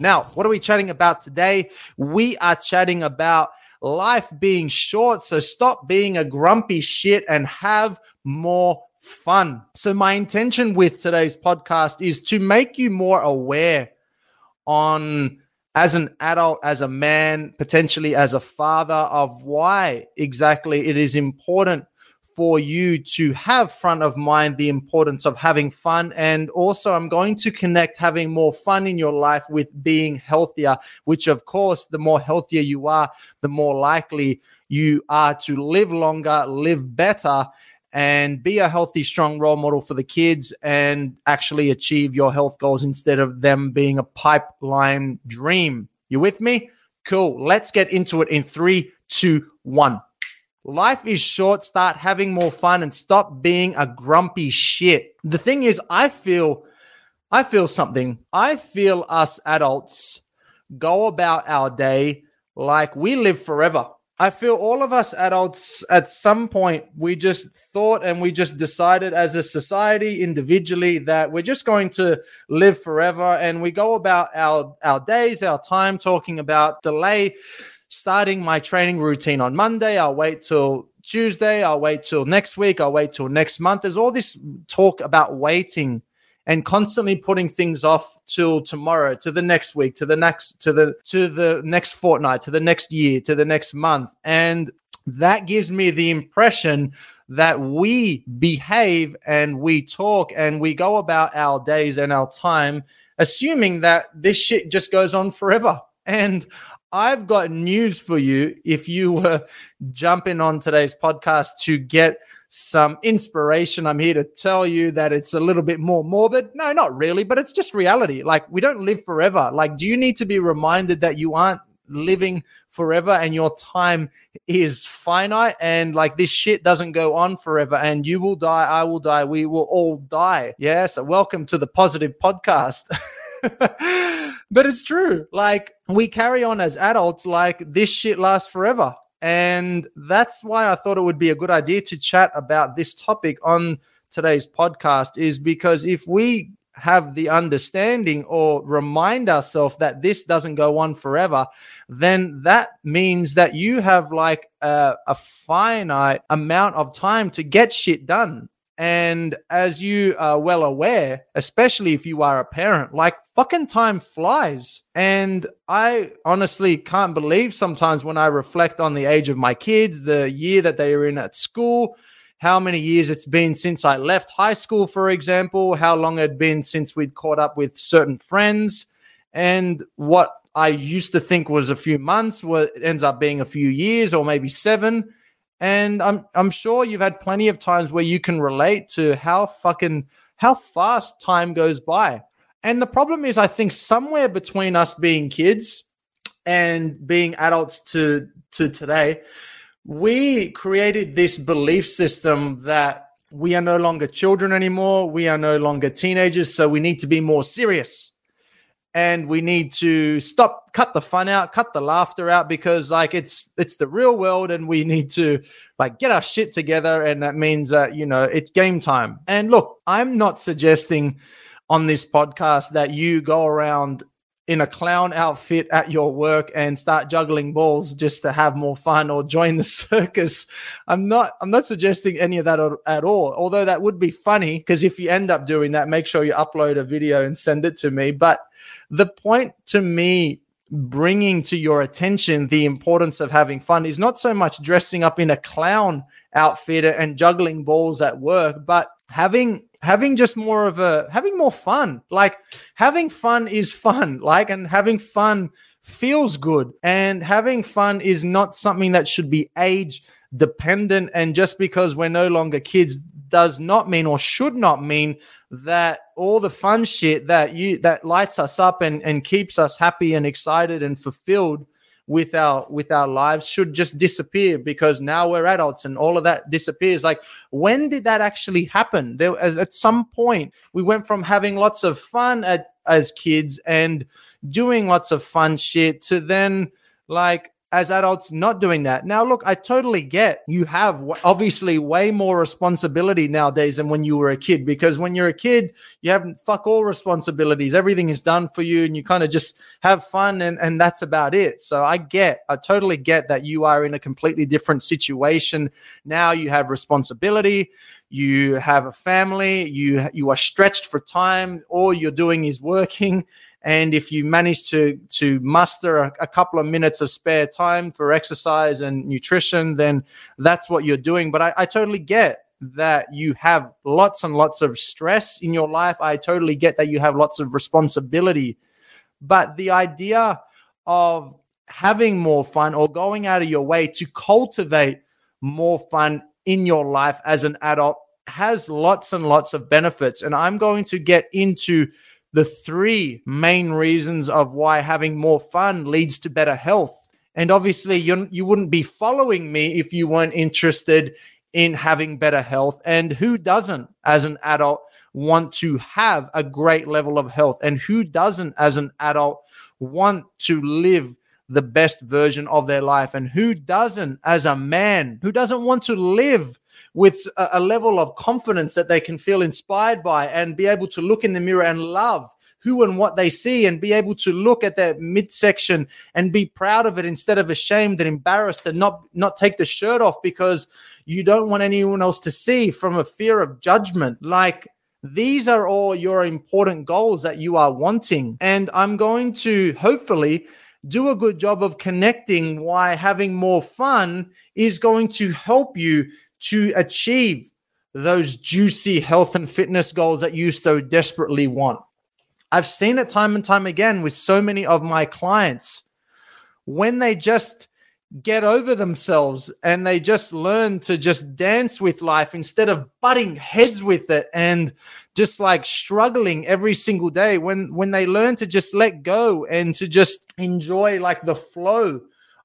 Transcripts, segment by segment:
Now, what are we chatting about today? We are chatting about life being short. So stop being a grumpy shit and have more fun. So, my intention with today's podcast is to make you more aware on as an adult, as a man, potentially as a father, of why exactly it is important for you to have front of mind the importance of having fun. And also, I'm going to connect having more fun in your life with being healthier, which, of course, the more healthier you are, the more likely you are to live longer, live better, and be a healthy, strong role model for the kids and actually achieve your health goals instead of them being a pipeline dream. You with me? Cool. Let's get into it in three, two, one. Life is short. Start having more fun and stop being a grumpy shit. The thing is, I feel, I feel something. I feel us adults go about our day like we live forever. I feel all of us adults at some point we just thought and we just decided as a society individually that we're just going to live forever and we go about our our days, our time talking about delay starting my training routine on Monday. I'll wait till Tuesday. I'll wait till next week. I'll wait till next month. There's all this talk about waiting and constantly putting things off till tomorrow, to the next week, to the next, to the to the next fortnight, to the next year, to the next month. And that gives me the impression that we behave and we talk and we go about our days and our time assuming that this shit just goes on forever. And I've got news for you if you were jumping on today's podcast to get some inspiration. I'm here to tell you that it's a little bit more morbid. No, not really, but it's just reality. Like, we don't live forever. Like, do you need to be reminded that you aren't living forever and your time is finite and like this shit doesn't go on forever and you will die, I will die, we will all die. Yeah. So, welcome to the positive podcast. but it's true. Like we carry on as adults like this shit lasts forever. And that's why I thought it would be a good idea to chat about this topic on today's podcast is because if we have the understanding or remind ourselves that this doesn't go on forever, then that means that you have like a, a finite amount of time to get shit done. And as you are well aware, especially if you are a parent, like fucking time flies. And I honestly can't believe sometimes when I reflect on the age of my kids, the year that they are in at school, how many years it's been since I left high school, for example, how long it had been since we'd caught up with certain friends, and what I used to think was a few months, what ends up being a few years or maybe seven. And I'm I'm sure you've had plenty of times where you can relate to how fucking how fast time goes by. And the problem is I think somewhere between us being kids and being adults to to today, we created this belief system that we are no longer children anymore, we are no longer teenagers, so we need to be more serious and we need to stop cut the fun out cut the laughter out because like it's it's the real world and we need to like get our shit together and that means that you know it's game time. And look i'm not suggesting on this podcast that you go around in a clown outfit at your work and start juggling balls just to have more fun or join the circus. I'm not I'm not suggesting any of that at all. Although that would be funny because if you end up doing that, make sure you upload a video and send it to me. But the point to me bringing to your attention the importance of having fun is not so much dressing up in a clown outfit and juggling balls at work, but having having just more of a having more fun. Like having fun is fun. Like and having fun feels good. And having fun is not something that should be age dependent and just because we're no longer kids does not mean or should not mean that all the fun shit that you that lights us up and, and keeps us happy and excited and fulfilled with our with our lives should just disappear because now we're adults and all of that disappears. Like when did that actually happen? There at some point we went from having lots of fun at, as kids and doing lots of fun shit to then like as adults not doing that. Now, look, I totally get you have obviously way more responsibility nowadays than when you were a kid because when you're a kid, you have fuck all responsibilities. Everything is done for you and you kind of just have fun and, and that's about it. So I get, I totally get that you are in a completely different situation. Now you have responsibility. You have a family, you you are stretched for time, all you're doing is working and if you manage to to muster a, a, couple of minutes of spare time for exercise and nutrition, then that's what you're doing. But I, I totally get that you have lots and lots of stress in your life. I totally get that you have lots of responsibility. But the idea of having more fun or going out of your way to cultivate more fun in your life as an adult has lots and lots of benefits. And I'm going to get into the three main reasons of why having more fun leads to better health. And obviously, you you wouldn't be following me if you weren't interested in having better health. And who doesn't, as an adult, want to have a great level of health? And who doesn't, as an adult, want to live the best version of their life? And who doesn't, as a man, who doesn't want to live with a, a level of confidence that they can feel inspired by and be able to look in the mirror and love who and what they see and be able to look at their midsection and be proud of it instead of ashamed and embarrassed and not not take the shirt off because you don't want anyone else to see from a fear of judgment. Like these are all your important goals that you are wanting. And i'm going to hopefully do a good job of connecting why having more fun is going to help you to achieve those juicy health and fitness goals that you so desperately want. I've seen it time and time again with so many of my clients when they just get over themselves and they just learn to just dance with life instead of butting heads with it and just like struggling every single day when when they learn to just let go and to just enjoy like the flow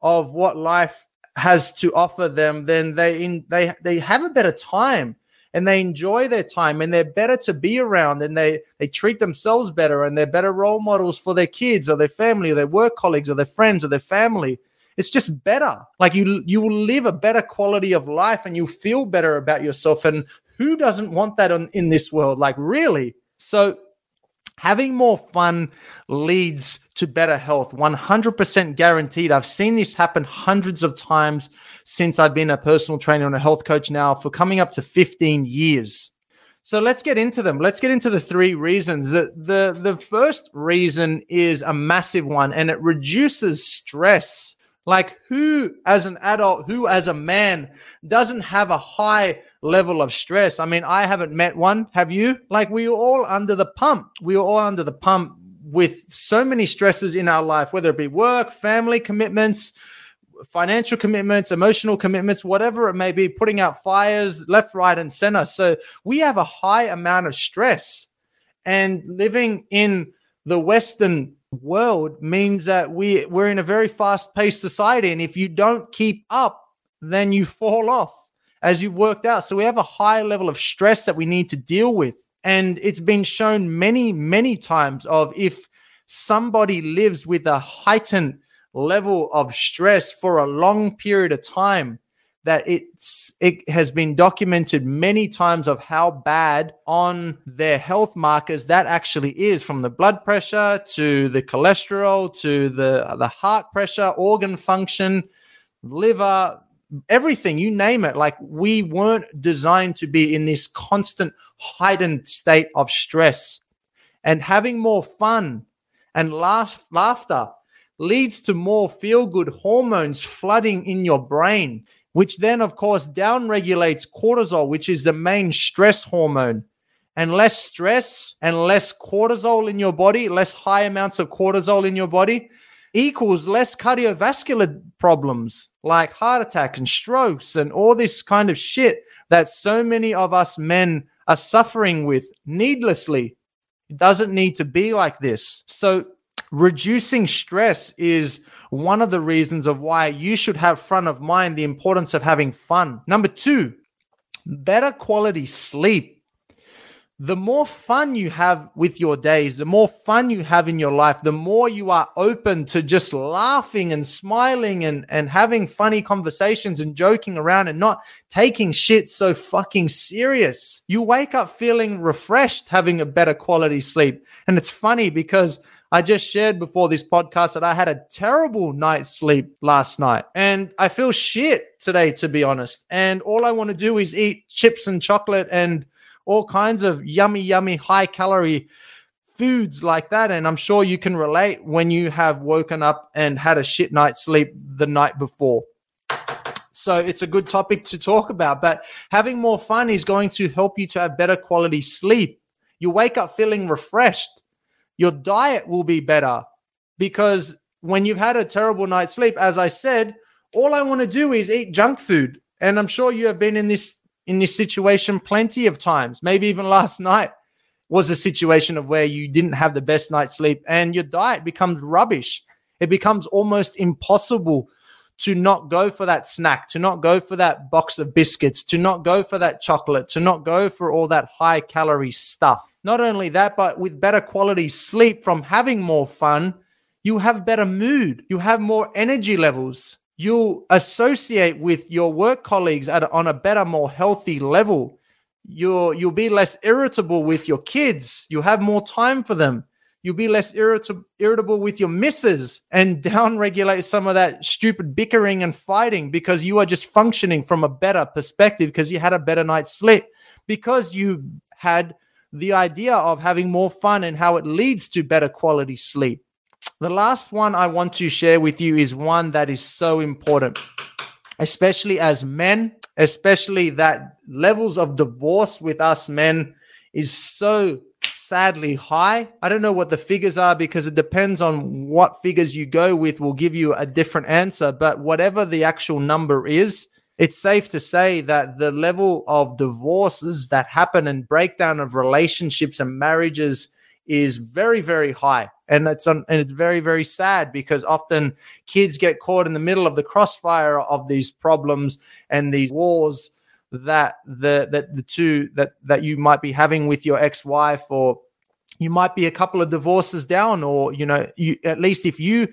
of what life has to offer them, then they in, they they have a better time and they enjoy their time and they're better to be around and they they treat themselves better and they're better role models for their kids or their family or their work colleagues or their friends or their family. It's just better. Like you you will live a better quality of life and you feel better about yourself. And who doesn't want that on, in this world? Like really? So having more fun leads to better health. 100% guaranteed. I've seen this happen hundreds of times since i've been a personal trainer and a health coach now for coming up to 15 years. So let's get into them. Let's get into the three reasons. The, the the first reason is a massive one and it reduces stress like, who as an adult, who as a man doesn't have a high level of stress? I mean, I haven't met one. Have you? Like, we are all under the pump. We are all under the pump with so many stresses in our life, whether it be work, family commitments, financial commitments, emotional commitments, whatever it may be, putting out fires left, right, and center. So we have a high amount of stress. And living in the Western world means that we we're in a very fast-paced society and if you don't keep up then you fall off as you've worked out. So we have a high level of stress that we need to deal with and it's been shown many many times of if somebody lives with a heightened level of stress for a long period of time that it's it has been documented many times of how bad on their health markers that actually is from the blood pressure to the cholesterol to the the heart pressure organ function liver everything you name it. Like we weren't designed to be in this constant heightened state of stress. And having more fun and laugh, laughter leads to more feel good hormones flooding in your brain which then, of course, downregulates cortisol, which is the main stress hormone. And less stress and less cortisol in your body, less high amounts of cortisol in your body, equals less cardiovascular problems like heart attack and strokes and all this kind of shit that so many of us men are suffering with needlessly. It doesn't need to be like this. So, reducing stress is one of the reasons of why you should have front of mind the importance of having fun. Number two, better quality sleep the more fun you have with your days, the more fun you have in your life, the more you are open to just laughing and smiling and, and having funny conversations and joking around and not taking shit so fucking serious. You wake up feeling refreshed, having a better quality sleep. And it's funny because I just shared before this podcast that I had a terrible night's sleep last night and I feel shit today, to be honest. And all I want to do is eat chips and chocolate and all kinds of yummy, yummy, high calorie foods like that. And I'm sure you can relate when you have woken up and had a shit night's sleep the night before. So it's a good topic to talk about. But having more fun is going to help you to have better quality sleep. You wake up feeling refreshed. Your diet will be better because when you've had a terrible night's sleep, as I said, all I want to do is eat junk food. And I'm sure you have been in this in this situation plenty of times. Maybe even last night was a situation of where you didn't have the best night's sleep and your diet becomes rubbish. It becomes almost impossible to not go for that snack, to not go for that box of biscuits, to not go for that chocolate, to not go for all that high calorie stuff. Not only that, but with better quality sleep from having more fun, you have better mood, you have more energy levels you'll associate with your work colleagues at, on a better, more healthy level. You'll you'll be less irritable with your kids. You'll have more time for them. You'll be less irritable irritable with your misses and downregulate some of that stupid bickering and fighting because you are just functioning from a better perspective because you had a better night's sleep because you had the idea of having more fun and how it leads to better quality sleep. The last one I want to share with you is one that is so important, especially as men, especially that levels of divorce with us men is so sadly high. I don't know what the figures are because it depends on what figures you go with, will give you a different answer. But whatever the actual number is, it's safe to say that the level of divorces that happen and breakdown of relationships and marriages is very, very high. And it's and it's very, very sad because often kids get caught in the middle of the crossfire of these problems and these wars that the that the two that that you might be having with your ex-wife or you might be a couple of divorces down or you know you at least if you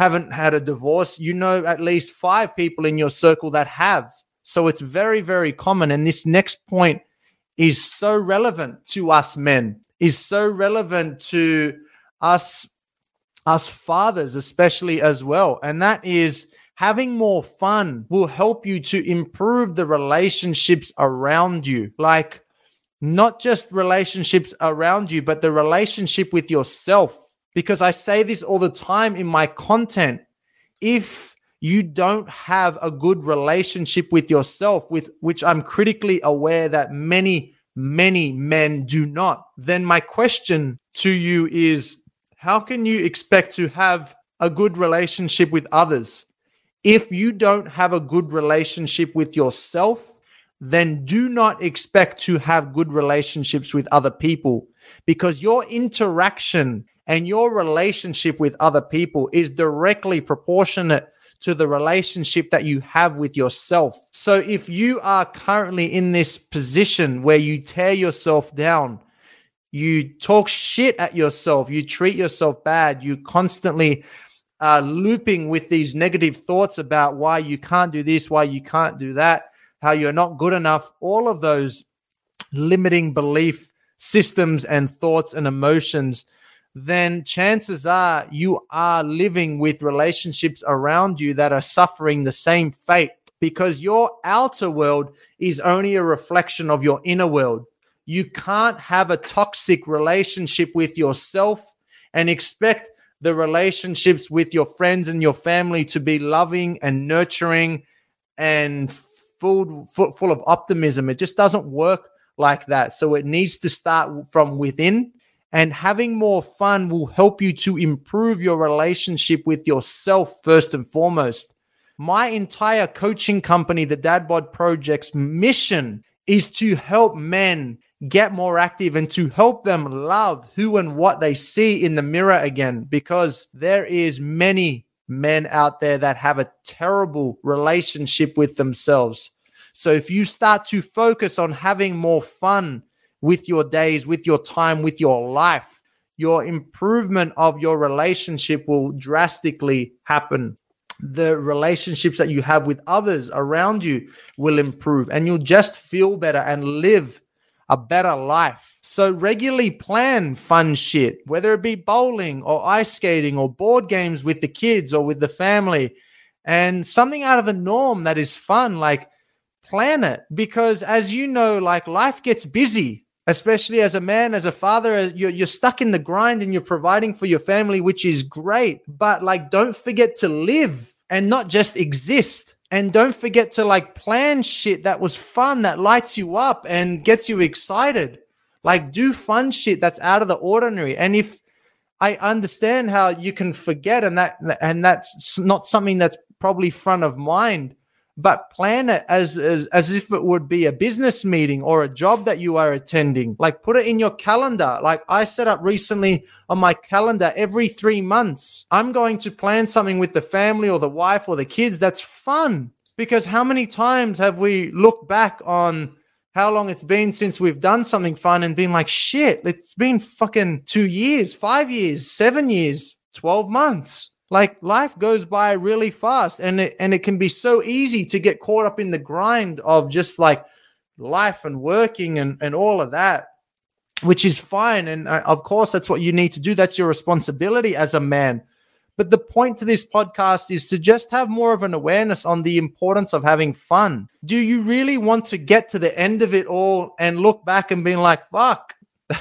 haven't had a divorce you know at least five people in your circle that have. So it's very very common. And this next point is so relevant to us men is so relevant to us us fathers especially as well. And that is having more fun will help you to improve the relationships around you. Like not just relationships around you but the relationship with yourself because i say this all the time in my content if you don't have a good relationship with yourself with which i'm critically aware that many many men do not, then my question to you is how can you expect to have a good relationship with others? If you don't have a good relationship with yourself, then do not expect to have good relationships with other people because your interaction and your relationship with other people is directly proportionate to the relationship that you have with yourself. So if you are currently in this position where you tear yourself down, you talk shit at yourself, you treat yourself bad, you constantly are looping with these negative thoughts about why you can't do this, why you can't do that, how you're not good enough, all of those limiting belief systems and thoughts and emotions then chances are you are living with relationships around you that are suffering the same fate because your outer world is only a reflection of your inner world. You can't have a toxic relationship with yourself and expect the relationships with your friends and your family to be loving and nurturing and full, full, of optimism. It just doesn't work like that. So it needs to start from within And having more fun will help you to improve your relationship with yourself first and foremost. My entire coaching company, the Dad Bod Project's mission is to help men get more active and to help them love who and what they see in the mirror again because there is many men out there that have a terrible relationship with themselves. So if you start to focus on having more fun with your days, with your time, with your life, your improvement of your relationship will drastically happen. The relationships that you have with others around you will improve and you'll just feel better and live a better life. So regularly plan fun shit, whether it be bowling or ice skating or board games with the kids or with the family and something out of the norm that is fun, like plan it. Because as you know, like life gets busy, especially as a man, as a father, you're, you're stuck in the grind and you're providing for your family, which is great. But like, don't forget to live and not just exist. And don't forget to like plan shit that was fun, that lights you up and gets you excited. Like do fun shit that's out of the ordinary. And if I understand how you can forget and that and that's not something that's probably front of mind, but plan it as, as as if it would be a business meeting or a job that you are attending. Like put it in your calendar. Like I set up recently on my calendar every 3 months. I'm going to plan something with the family or the wife or the kids that's fun. Because how many times have we looked back on how long it's been since we've done something fun and been like, shit, it's been fucking two years, five years, seven years, 12 months. Like life goes by really fast and it, and it can be so easy to get caught up in the grind of just like life and working and, and all of that, which is fine. And uh, of course, that's what you need to do. That's your responsibility as a man. But the point to this podcast is to just have more of an awareness on the importance of having fun. Do you really want to get to the end of it all and look back and being like, fuck,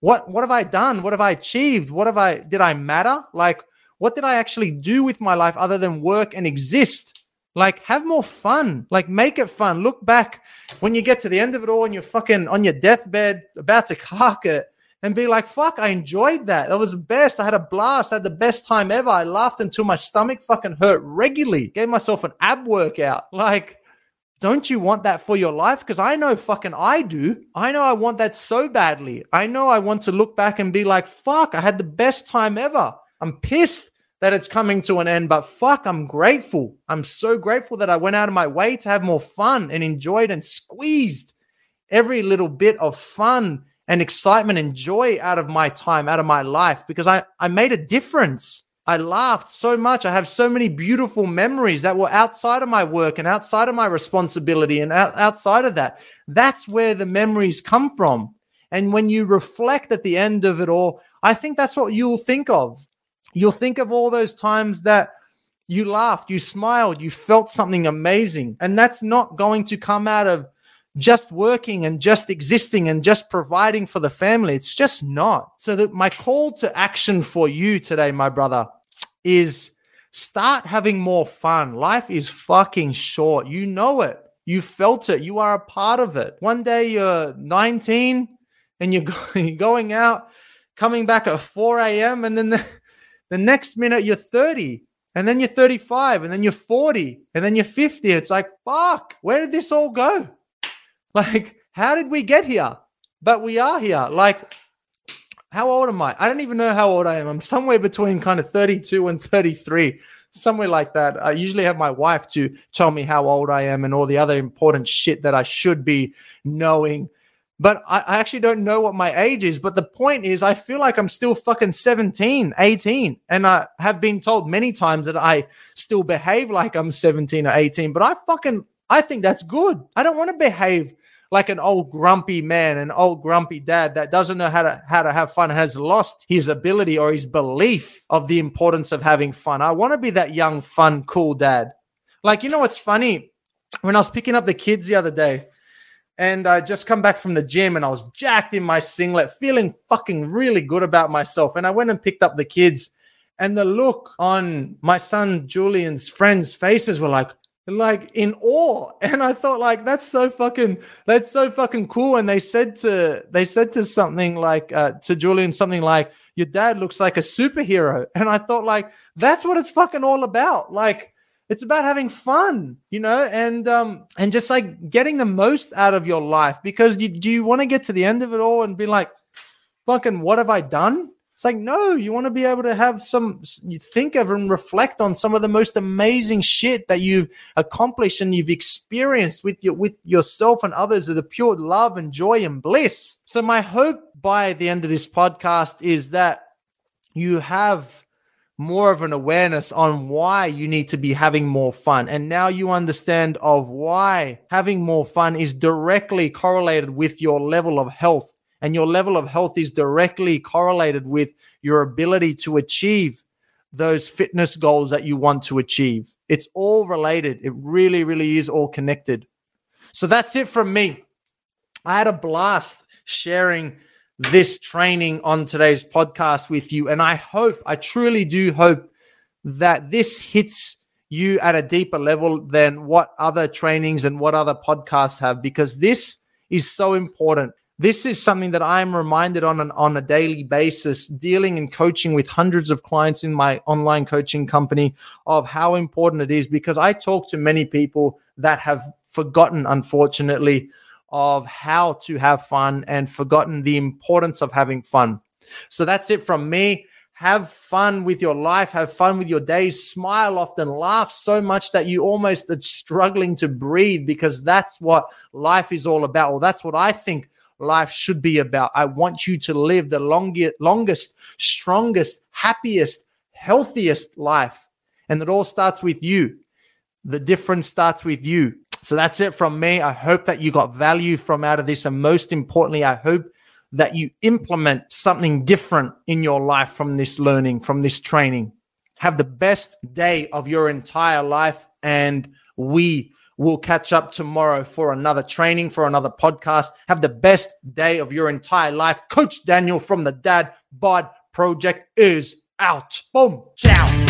what what have I done? What have I achieved? What have I did I matter? Like, what did I actually do with my life other than work and exist? Like, have more fun. Like, make it fun. Look back when you get to the end of it all and you're fucking on your deathbed about to cark it and be like, fuck, I enjoyed that. That was the best. I had a blast. I had the best time ever. I laughed until my stomach fucking hurt regularly. Gave myself an ab workout. Like, don't you want that for your life? Because I know fucking I do. I know I want that so badly. I know I want to look back and be like, fuck, I had the best time ever. I'm pissed that it's coming to an end, but fuck, I'm grateful. I'm so grateful that I went out of my way to have more fun and enjoyed and squeezed every little bit of fun and excitement and joy out of my time, out of my life, because I, I made a difference. I laughed so much. I have so many beautiful memories that were outside of my work and outside of my responsibility and out, outside of that. That's where the memories come from. And when you reflect at the end of it all, I think that's what you'll think of. You'll think of all those times that you laughed, you smiled, you felt something amazing. And that's not going to come out of just working and just existing and just providing for the family. It's just not. So that my call to action for you today, my brother, is start having more fun. Life is fucking short. You know it. You felt it. You are a part of it. One day you're 19 and you're going out, coming back at 4 a.m. And then the, the next minute you're 30 and then you're 35 and then you're 40 and then you're 50. It's like, fuck, where did this all go? Like, how did we get here? But we are here. Like, how old am I? I don't even know how old I am. I'm somewhere between kind of 32 and 33, somewhere like that. I usually have my wife to tell me how old I am and all the other important shit that I should be knowing. But I, I actually don't know what my age is. But the point is, I feel like I'm still fucking 17, 18. And I have been told many times that I still behave like I'm 17 or 18. But I fucking, I think that's good. I don't want to behave like an old grumpy man, an old grumpy dad that doesn't know how to how to have fun, has lost his ability or his belief of the importance of having fun. I want to be that young, fun, cool dad. Like, you know what's funny? When I was picking up the kids the other day, and I just come back from the gym and I was jacked in my singlet, feeling fucking really good about myself. And I went and picked up the kids, and the look on my son Julian's friends' faces were like, like in awe. And I thought like that's so fucking that's so fucking cool. And they said to they said to something like uh, to Julian something like your dad looks like a superhero. And I thought like that's what it's fucking all about. Like it's about having fun, you know, and um and just like getting the most out of your life because you do you want to get to the end of it all and be like fucking what have I done? It's like, no, you want to be able to have some, you think of and reflect on some of the most amazing shit that you've accomplished and you've experienced with your, with yourself and others of the pure love and joy and bliss. So my hope by the end of this podcast is that you have more of an awareness on why you need to be having more fun. And now you understand of why having more fun is directly correlated with your level of health and your level of health is directly correlated with your ability to achieve those fitness goals that you want to achieve. It's all related. It really, really is all connected. So that's it from me. I had a blast sharing this training on today's podcast with you. And I hope, I truly do hope that this hits you at a deeper level than what other trainings and what other podcasts have, because this is so important this is something that I'm reminded on an, on a daily basis, dealing and coaching with hundreds of clients in my online coaching company of how important it is because I talk to many people that have forgotten, unfortunately, of how to have fun and forgotten the importance of having fun. So that's it from me. Have fun with your life, have fun with your days, smile often, laugh so much that you almost are struggling to breathe because that's what life is all about. Well, that's what I think life should be about. I want you to live the longest, longest, strongest, happiest, healthiest life. And it all starts with you. The difference starts with you. So that's it from me. I hope that you got value from out of this. And most importantly, I hope that you implement something different in your life from this learning, from this training. Have the best day of your entire life. And we We'll catch up tomorrow for another training, for another podcast. Have the best day of your entire life. Coach Daniel from the Dad Bod Project is out. Boom. Ciao.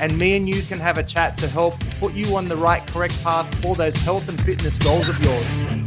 And me and you can have a chat to help put you on the right, correct path for those health and fitness goals of yours.